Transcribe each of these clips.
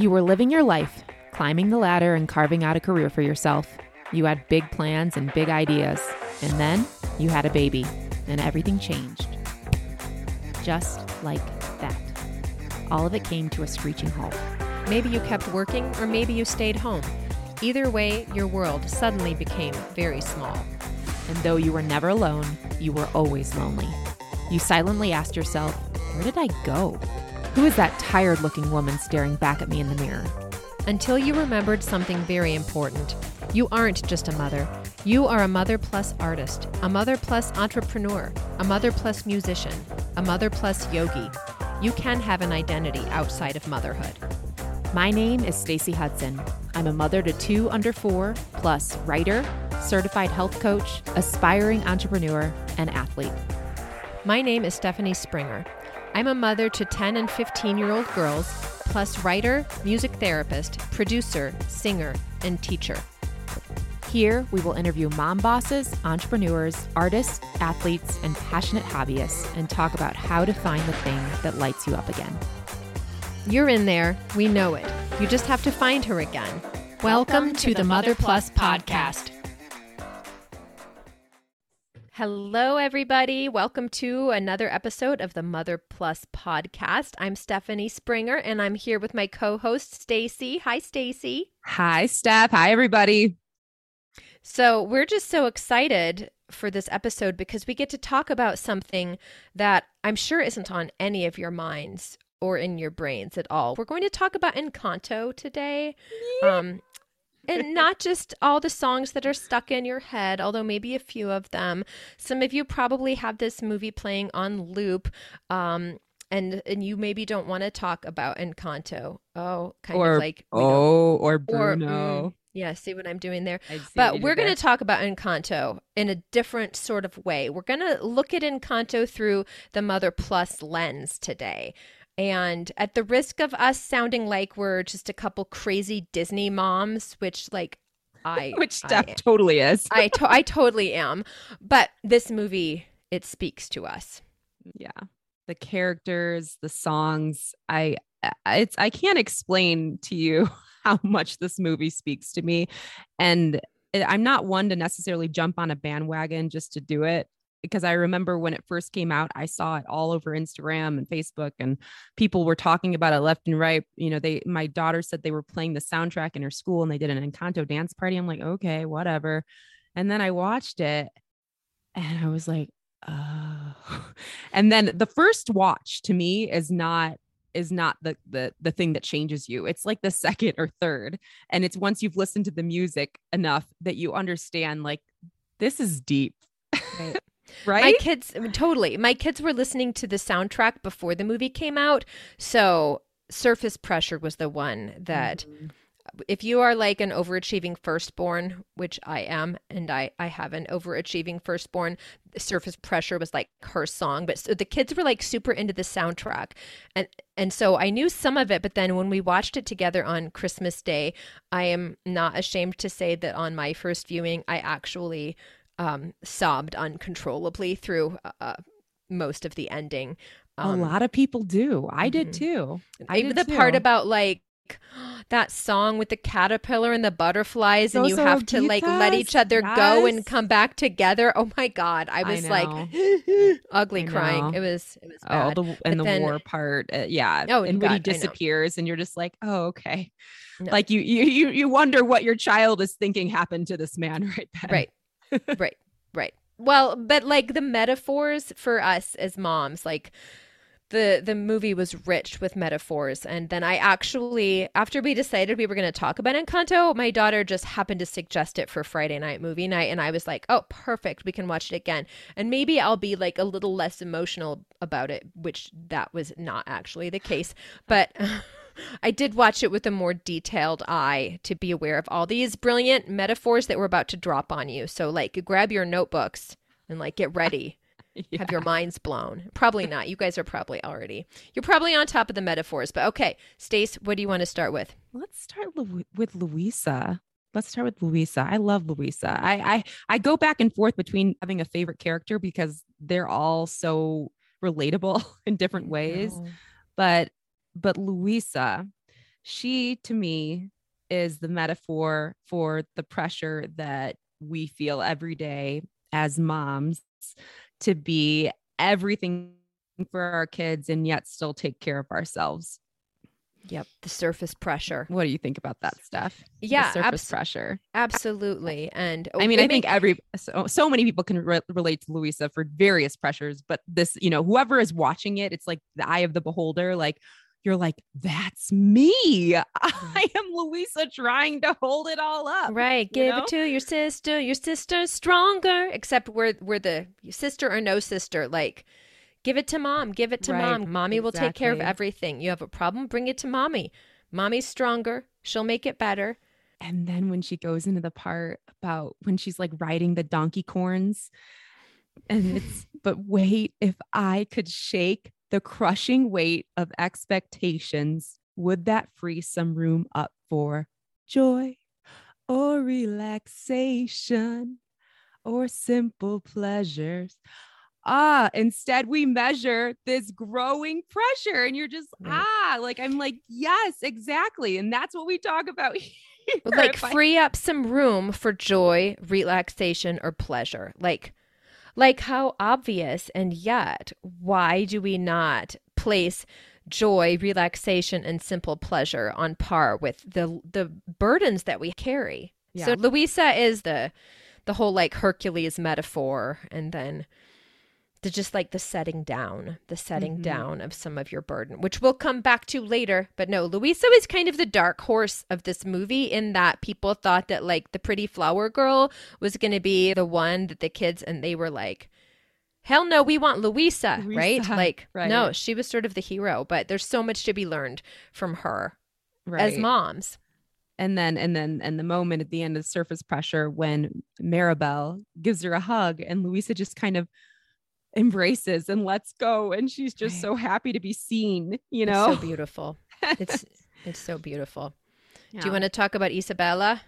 You were living your life, climbing the ladder and carving out a career for yourself. You had big plans and big ideas. And then you had a baby, and everything changed. Just like that. All of it came to a screeching halt. Maybe you kept working, or maybe you stayed home. Either way, your world suddenly became very small. And though you were never alone, you were always lonely. You silently asked yourself, Where did I go? Who is that tired looking woman staring back at me in the mirror? Until you remembered something very important. You aren't just a mother. You are a mother plus artist, a mother plus entrepreneur, a mother plus musician, a mother plus yogi. You can have an identity outside of motherhood. My name is Stacy Hudson. I'm a mother to two under four, plus writer, certified health coach, aspiring entrepreneur, and athlete. My name is Stephanie Springer. I'm a mother to 10 and 15 year old girls, plus writer, music therapist, producer, singer, and teacher. Here, we will interview mom bosses, entrepreneurs, artists, athletes, and passionate hobbyists and talk about how to find the thing that lights you up again. You're in there. We know it. You just have to find her again. Welcome, to, the Mother Plus podcast. Hello, everybody. Welcome to another episode of the Mother Plus podcast. I'm Stephanie Springer, and I'm here with my co-host Stacy. Hi, Stacy. Hi, Steph. Hi, everybody. So we're just so excited for this episode because we get to talk about something that I'm sure isn't on any of your minds or in your brains at all. We're going to talk about Encanto today. Um, and not just all the songs that are stuck in your head, although maybe a few of them. Some of you probably have this movie playing on loop. Um, and and you maybe don't want to talk about Encanto. Oh, kind or, of like oh, or or, mm, Bruno. yeah, see what I'm doing there. I see what But we're going to talk about Encanto in a different sort of way. We're going to look at Encanto through the Mother Plus lens today. And at the risk of us sounding like we're just a couple crazy Disney moms, which like I which I Steph am. totally is. I to- I totally am. But this movie it speaks to us. yeah the characters the songs i I- it's i can't explain to you how much this movie speaks to me and eh, i'm not one to necessarily jump on a bandwagon just to do it because i remember when it first came out i saw it all over instagram and facebook and people were talking about it left and right. You know they my daughter said they were playing the soundtrack in her school and they did an encanto dance party. I'm like okay whatever. And then i watched it and i was like oh. And then the first watch to me is not is not the the the thing that changes you. It's like the second or third. And it's once you've listened to the music enough that you understand like this is deep. Right. right My kids totally. My kids were listening to the soundtrack before the movie came out. So Surface Pressure was the one that Mhm. if you are like an overachieving firstborn, which I am, and I I have an overachieving firstborn, Surface Pressure was like her song. But so the kids were like super into the soundtrack, and and so I knew some of it. But then when we watched it together on Christmas Day, I am not ashamed to say that on my first viewing, I actually um, sobbed uncontrollably through uh, most of the ending. a Um, lot of people do. I did mhm. too. I even did the part about like that song with the caterpillar and the butterflies and you have to like let each other go and come back together. Oh my god. I I was like ugly I crying. It was it was oh bad. the and But the then- war part uh, yeah. Oh, and when God, I he disappears and you're just like oh okay. No. like you you you you wonder what your child is thinking happened to this man right then. Right right right. Well but like the metaphors for us as moms like the the movie was rich with metaphors. And then i actually after we decided we were going to talk about encanto my daughter just happened to suggest it for friday night movie night. And i was like oh perfect. We can watch it again. And maybe i'll be like a little less emotional about it which that was not actually the case. But I did watch it with a more detailed eye to be aware of all these brilliant metaphors that were about to drop on you. So, like, grab your notebooks and like get ready. Have your minds blown. Probably not. You guys are probably already. You're probably on top of the metaphors. But okay, Stace, what do you want to start with? Let's start Lu- with Louisa. Let's start with Louisa. I love Louisa. I, I I go back and forth between having a favorite character because they're all so relatable in different ways. But but Louisa, she to me is the metaphor for the pressure that we feel every day as moms to be everything for our kids and yet still take care of ourselves. Yep, the surface pressure. What do you think about that stuff? Yeah, the surface pressure. Absolutely. And I mean, I think every so, so many people can re- relate to Louisa for various pressures, but this, you know, whoever is watching it, it's like the eye of the beholder. Like you're like, that's me. I am Louisa trying to hold it all up. Right. Give know? it to your sister. Your sister's stronger. Except we're we're the sister or no sister. Like, give it to mom. Give it to right. mom. Mommy exactly. will take care of everything. You have a problem, bring it to mommy. Mommy's stronger. She'll make it better. And then when she goes into the part about when she's like riding the donkey corns, and it's, but wait, if I could shake the crushing weight of expectations, would that free some room up for joy or relaxation or simple pleasures? Ah, instead we measure this growing pressure, and you're just, right. ah, like I'm like, yes, exactly. And that's what we talk about here. Like, free I- up some room for joy, relaxation, or pleasure. Like, like how obvious, and yet, why do we not place joy, relaxation, and simple pleasure on par with the the burdens that we carry? Yeah. So Louisa is the the whole like Hercules metaphor, and then the just like the setting down, the setting mm-hmm. down of some of your burden, which we'll come back to later. But no, Louisa is kind of the dark horse of this movie in that people thought that like the pretty flower girl was going to be the one that the kids and they were like, hell no, we want Louisa, Louisa right? Like, right. no, she was sort of the hero, but there's so much to be learned from her right. as moms. And then, and then, and the moment at the end of surface pressure when Mirabel gives her a hug and Louisa just kind of embraces and lets go and she's just right. so happy to be seen you know it's so beautiful. It's it's so beautiful. Yeah. do you want to talk about isabella?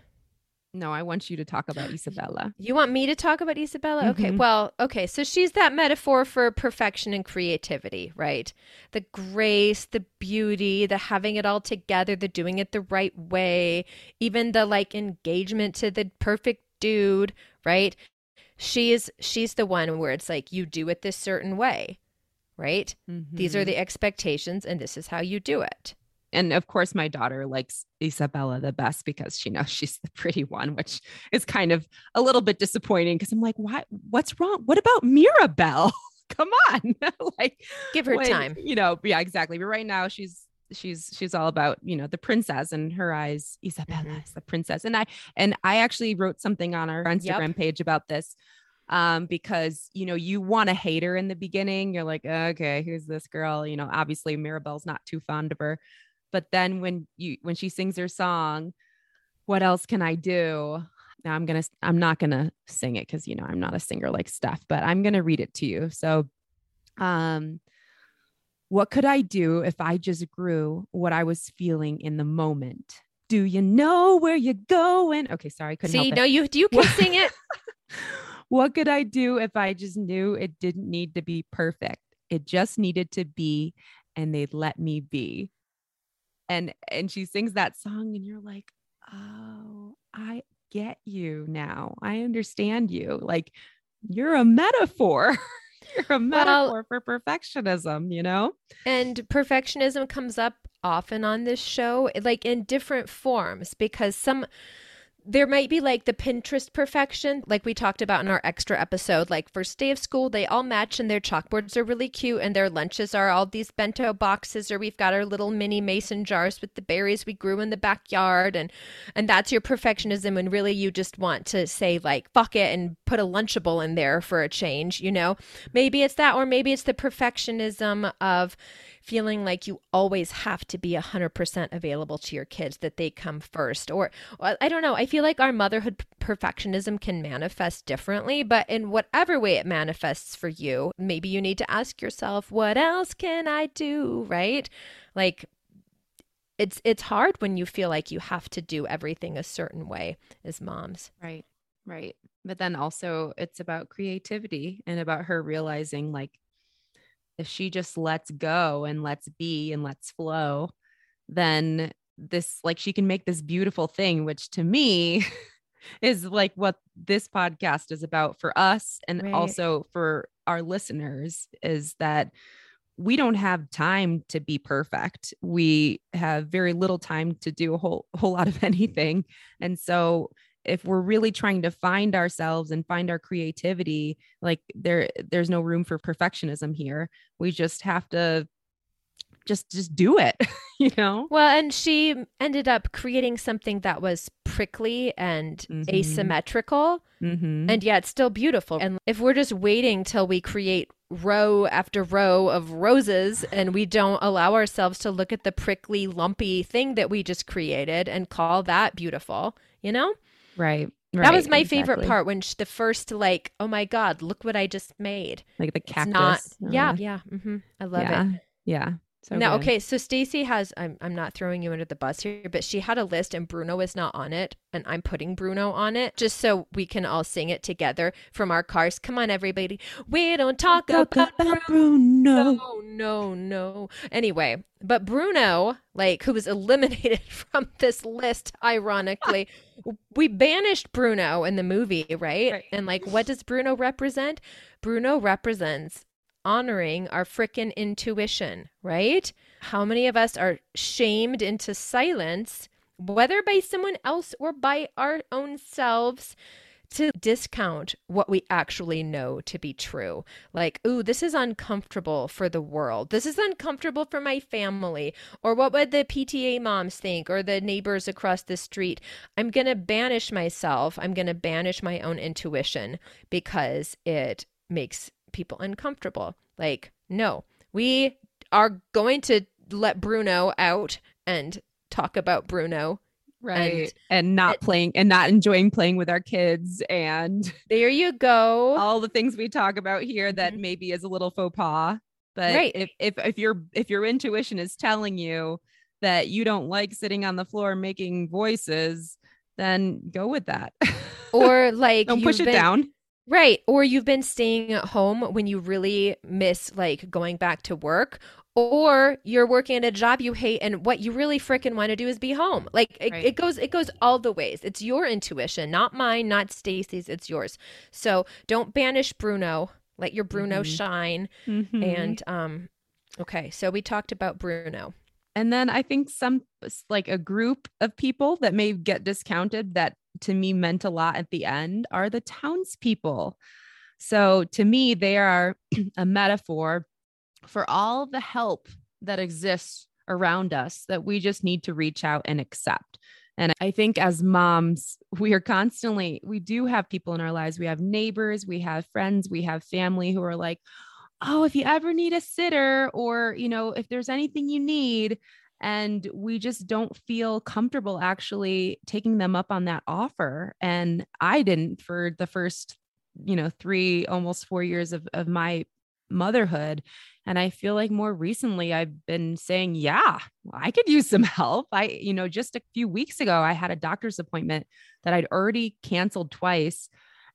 No i want you to talk about isabella. you want me to talk about isabella? Mm-hmm. okay well okay so she's that metaphor for perfection and creativity right? The grace the beauty the having it all together the doing it the right way even the like engagement to the perfect dude right she's she's the one where it's like you do it this certain way right? Mm-hmm. these are mm-hmm. the expectations and this is how you do it. And of course my daughter likes isabella the best because she knows she's the pretty one which is kind of a little bit disappointing because i'm like why what's wrong? What about Mirabel? Come on. Like give her when, time. you know yeah exactly. But right now she's she's she's all about you know the princess in her eyes isabella mm-hmm. is the princess. And i and i actually wrote something on our instagram yep. page about this um because you know you want to hate her in the beginning. You're like okay who's this girl? You know obviously mirabel's not too fond of her. But then when you when she sings her song what else can i do? Now i'm gonna i'm not gonna sing it because you know i'm not a singer like steph but i'm gonna read it to you. So um what could I do if I just grew what I was feeling in the moment? Do you know where you're going? Okay, sorry, I couldn't. See, no, you do you can sing it. what could I do if I just knew it didn't need to be perfect? It just needed to be, and they'd let me be. And and she sings that song, and you're like, oh, I get you now. I understand you. Like you're a metaphor. You're a metaphor well, for perfectionism, you know? And perfectionism comes up often on this show, like in different forms, because some there might be like the Pinterest perfection, like we talked about in our extra episode. Like first day of school, they all match and their chalkboards are really cute and their lunches are all these bento boxes or we've got our little mini mason jars with the berries we grew in the backyard and and that's your perfectionism and really you just want to say like fuck it and put a lunchable in there for a change, you know? Maybe it's that or maybe it's the perfectionism of feeling like you always have to be 100% available to your kids, that they come first. Or, I don't know, I feel like our motherhood perfectionism can manifest differently, but in whatever way it manifests for you, maybe you need to ask yourself, what else can I do? Right? Like, it's it's hard when you feel like you have to do everything a certain way as moms. Right. Right. But then also it's about creativity and about her realizing like if she just lets go and lets be and lets flow, then this like she can make this beautiful thing which to me is like what this podcast is about for us and Right. also for our listeners is that we don't have time to be perfect. We have very little time to do a whole whole lot of anything. And so if we're really trying to find ourselves and find our creativity, like there there's no room for perfectionism here. We just have to just just do it, you know? Well, and she ended up creating something that was prickly and Mhm. asymmetrical Mhm. and yet still beautiful. And if we're just waiting till we create row after row of roses and we don't allow ourselves to look at the prickly, lumpy thing that we just created and call that beautiful, you know? Right. that was right, my favorite part when sh the first, like, oh my God, look what I just made. Like the cactus. not, yeah, uh, yeah. hmm I love it. yeah. So now, good. okay, so Stacy has I'm I'm not throwing you under the bus here, but she had a list and Bruno is not on it, and I'm putting Bruno on it just so we can all sing it together from our cars. Come on, everybody. We don't talk about Bruno. Bruno. No, no, no. Anyway, but Bruno, like, who was eliminated from this list, ironically, we banished Bruno in the movie, right? Right. And, like, what does Bruno represent? Bruno represents honoring our frickin' intuition, right? How many of us are shamed into silence, whether by someone else or by our own selves? to discount what we actually know to be true. Like, ooh, this is uncomfortable for the world. This is uncomfortable for my family. Or what would the PTA moms think or the neighbors across the street? I'm going to banish myself. I'm going to banish my own intuition because it makes people uncomfortable. Like, no, we are going to let Bruno out and talk about Bruno Right. And, not it- playing and not enjoying playing with our kids and there you go. all the things we talk about here that Mhm. maybe is a little faux pas. But Right. if, if if your if your intuition is telling you that you don't like sitting on the floor making voices, then go with that. or like don't push it been- down. Right. Or you've been staying at home when you really miss like going back to work. Or you're working at a job you hate and what you really freaking want to do is be home. Like it, Right. it goes it goes all the ways. It's your intuition, not mine, not Stacy's, it's yours. So don't banish Bruno. Let your Bruno Mhm. shine. Mhm. And um okay, so we talked about Bruno. And then I think some like a group of people that may get discounted that to me meant a lot at the end are the townspeople. So to me, they are a metaphor for all the help that exists around us that we just need to reach out and accept. And I think as moms, we are constantly, we do have people in our lives. We have neighbors, we have friends, we have family who are like, oh, if you ever need a sitter or, you know, if there's anything you need, and we just don't feel comfortable actually taking them up on that offer. And I didn't for the first, you know, three, almost four years of, of my motherhood. And I feel like more recently I've been saying, yeah, I could use some help. I, you know, just a few weeks ago, I had a doctor's appointment that I'd already canceled twice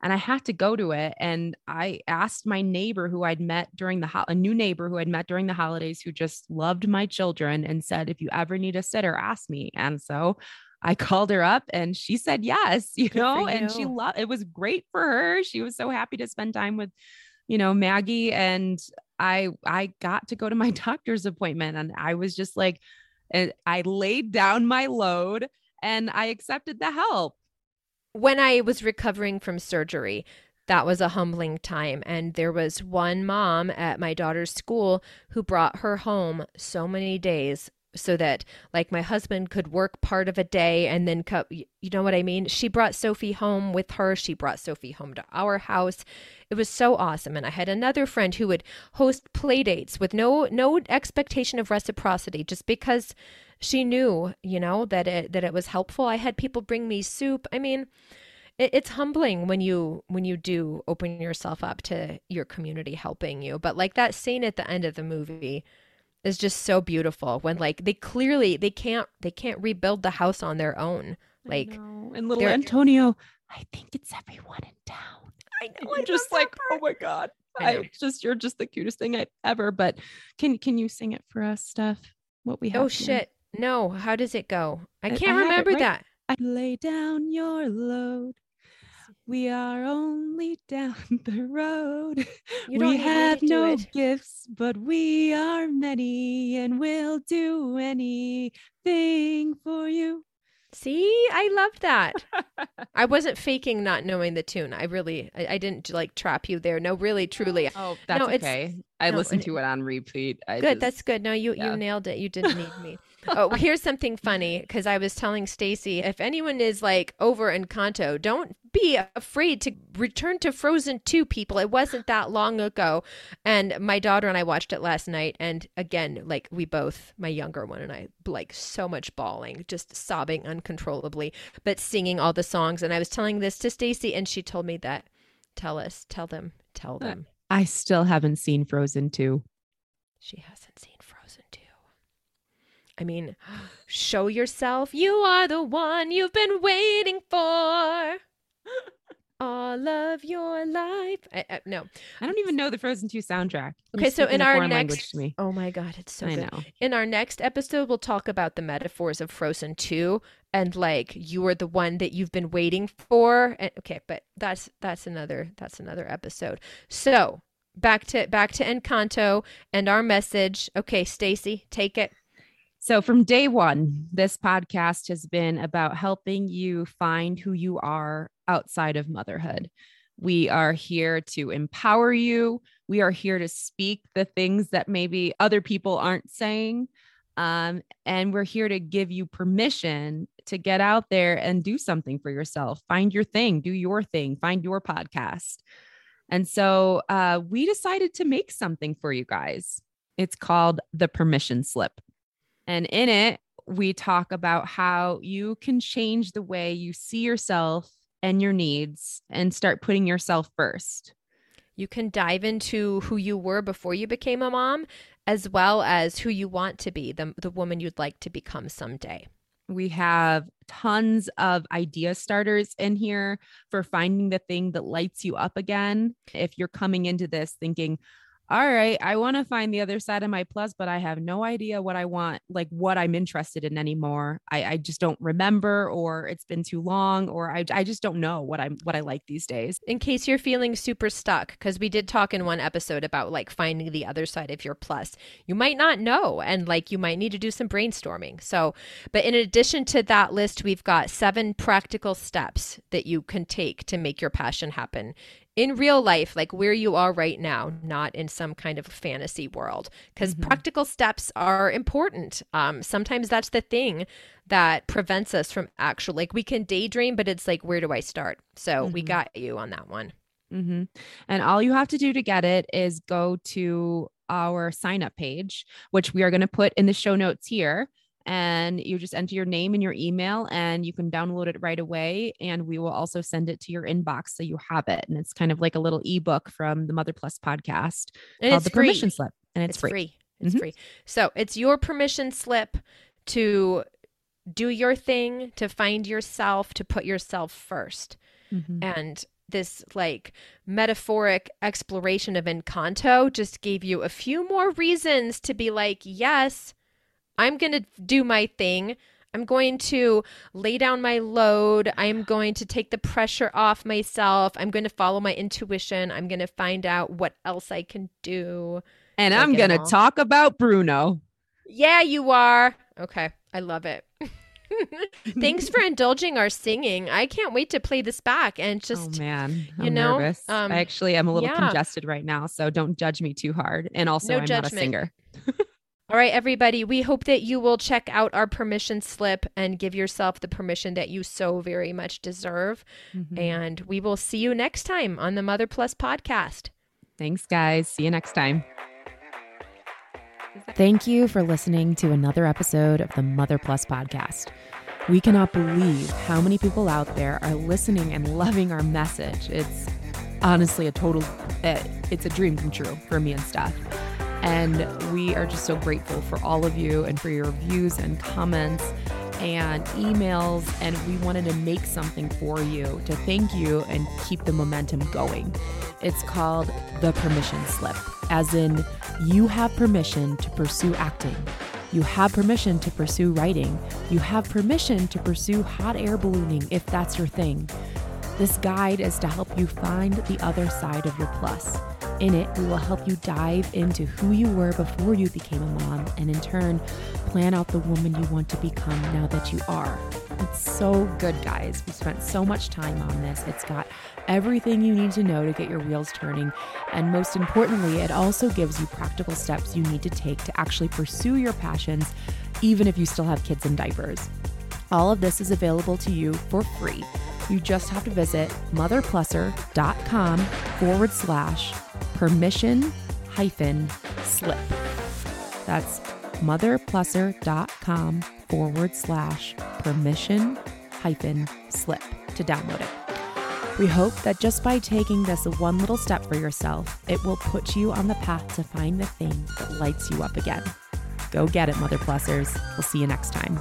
and I had to go to it. And I asked my neighbor who I'd met during the ho- a new neighbor who I'd met during the holidays who just loved my children and said, if you ever need a sitter, ask me. And so I called her up and she said yes, you Good know, for and she loved it was great for her. She was so happy to spend time with, you know, Maggie and I I got to go to my doctor's appointment and I was just like eh, I laid down my load and I accepted the help. When I was recovering from surgery, that was a humbling time. And there was one mom at my daughter's school who brought her home so many days so that like my husband could work part of a day and then co- you know what I mean? She brought Sophie home with her. She brought Sophie home to our house. It was so awesome. And I had another friend who would host play dates with no no expectation of reciprocity just because she knew, you know, that it that it was helpful. I had people bring me soup. I mean, it, it's humbling when you when you do open yourself up to your community helping you. But like that scene at the end of the movie is just so beautiful when like they clearly they can't they can't rebuild the house on their own. Like and little Antonio, I think it's everyone in town. I know i'm just like, oh my god, I. I, just you're just the cutest thing I ever. But can can you sing it for us, Steph? What we oh, have? Oh shit. No, how does it go? I I- I can't it remember right- that. I lay down your load. We are only down the road. We have no it. gifts, but we are many, and we'll do anything for you. See, I loved that. I wasn't faking not knowing the tune. I really, I, I didn't like trap you there. No, really, truly. Oh, that's No, okay. I no, listened to it on repeat. I Good, just- that's good. No, you yeah. you nailed it. You didn't need me. Oh, here's something funny because I was telling Stacy, if anyone is like over Encanto, don't be afraid to return to Frozen 2 people. It wasn't that long ago. And my daughter and I watched it last night and again, like we both, my younger one and I, like so much bawling, just sobbing uncontrollably, but singing all the songs and I was telling this to Stacy and she told me that tell us, tell them, tell them. I still haven't seen Frozen 2. She hasn't seen Frozen 2. I mean, show yourself. You are the one you've been waiting for. All of your life. I, I, no. I don't even know the Frozen 2 soundtrack. Okay, so in our next. to me. Oh my God, it's so I good. know. In our next episode, we'll talk about the metaphors of Frozen 2 and like you are the one that you've been waiting for. And, okay, but that's that's another that's another episode. So back to back to Encanto and our message. Okay, Stacy, take it. So, from day one, this podcast has been about helping you find who you are outside of motherhood. We are here to empower you. We are here to speak the things that maybe other people aren't saying. Um, and we're here to give you permission to get out there and do something for yourself. Find your thing, do your thing, find your podcast. And so uh, we decided to make something for you guys. It's called the permission slip. And in it, we talk about how you can change the way you see yourself and your needs and start putting yourself first. You can dive into who you were before you became a mom, as well as who you want to be, the, the woman you'd like to become someday. We have tons of idea starters in here for finding the thing that lights you up again. If you're coming into this thinking, all right, I want to find the other side of my plus, but I have no idea what I want, like what I'm interested in anymore. I, I just don't remember, or it's been too long, or I, I just don't know what I'm what I like these days. In case you're feeling super stuck, because we did talk in one episode about like finding the other side of your plus, you might not know, and like you might need to do some brainstorming. So, but in addition to that list, we've got seven practical steps that you can take to make your passion happen in real life, like where you are right now, not in some kind of fantasy world. Because Mhm. practical steps are important. Um, sometimes that's the thing that prevents us from actual, like we can daydream, but it's like, where do I start? So we Mhm. got you on that one. hmm And all you have to do to get it is go to our sign up page, which we are going to put in the show notes here. And you just enter your name and your email, and you can download it right away. And we will also send it to your inbox so you have it. And it's kind of like a little ebook from the Mother Plus podcast And called it's the free. permission slip. And it's, It's free. free. It's Mhm. free. So it's your permission slip to do your thing, to find yourself, to put yourself first. Mhm. and this like metaphoric exploration of Encanto just gave you a few more reasons to be like, yes, I'm going to do my thing. I'm going to lay down my load. I'm going to take the pressure off myself. I'm going to follow my intuition. I'm going to find out what else I can do. And I'm going to talk about Bruno. Yeah, you are. Okay. I love it. Thanks for indulging our singing. I can't wait to play this back and just oh man, I'm you know, nervous. um, I actually am a little yeah. congested right now, so don't judge me too hard. And also, No I'm not a singer. All right, everybody, we hope that you will check out our permission slip and give yourself the permission that you so very much deserve. Mhm. And we will see you next time on the Mother Plus podcast. Thanks, guys. See you next time. Thank you for listening to another episode of the Mother Plus podcast. We cannot believe how many people out there are listening and loving our message. It's honestly a total, uh, it's a dream come true for me and Steph. And we are just so grateful for all of you and for your views and comments and emails. And we wanted to make something for you to thank you and keep the momentum going. It's called the permission slip, as in, you have permission to pursue acting. You have permission to pursue writing. You have permission to pursue hot air ballooning if that's your thing. This guide is to help you find the other side of your plus. In it, we will help you dive into who you were before you became a mom and in turn, plan out the woman you want to become now that you are. It's so good, guys. We spent so much time on this. It's got everything you need to know to get your wheels turning. And most importantly, it also gives you practical steps you need to take to actually pursue your passions, even if you still have kids in diapers. All of this is available to you for free. You just have to visit motherplusser.com forward slash permission hyphen slip. That's motherplusser.com forward slash permission hyphen slip to download it. We hope that just by taking this one little step for yourself, it will put you on the path to find the thing that lights you up again. Go get it, Mother Plussers. We'll see you next time.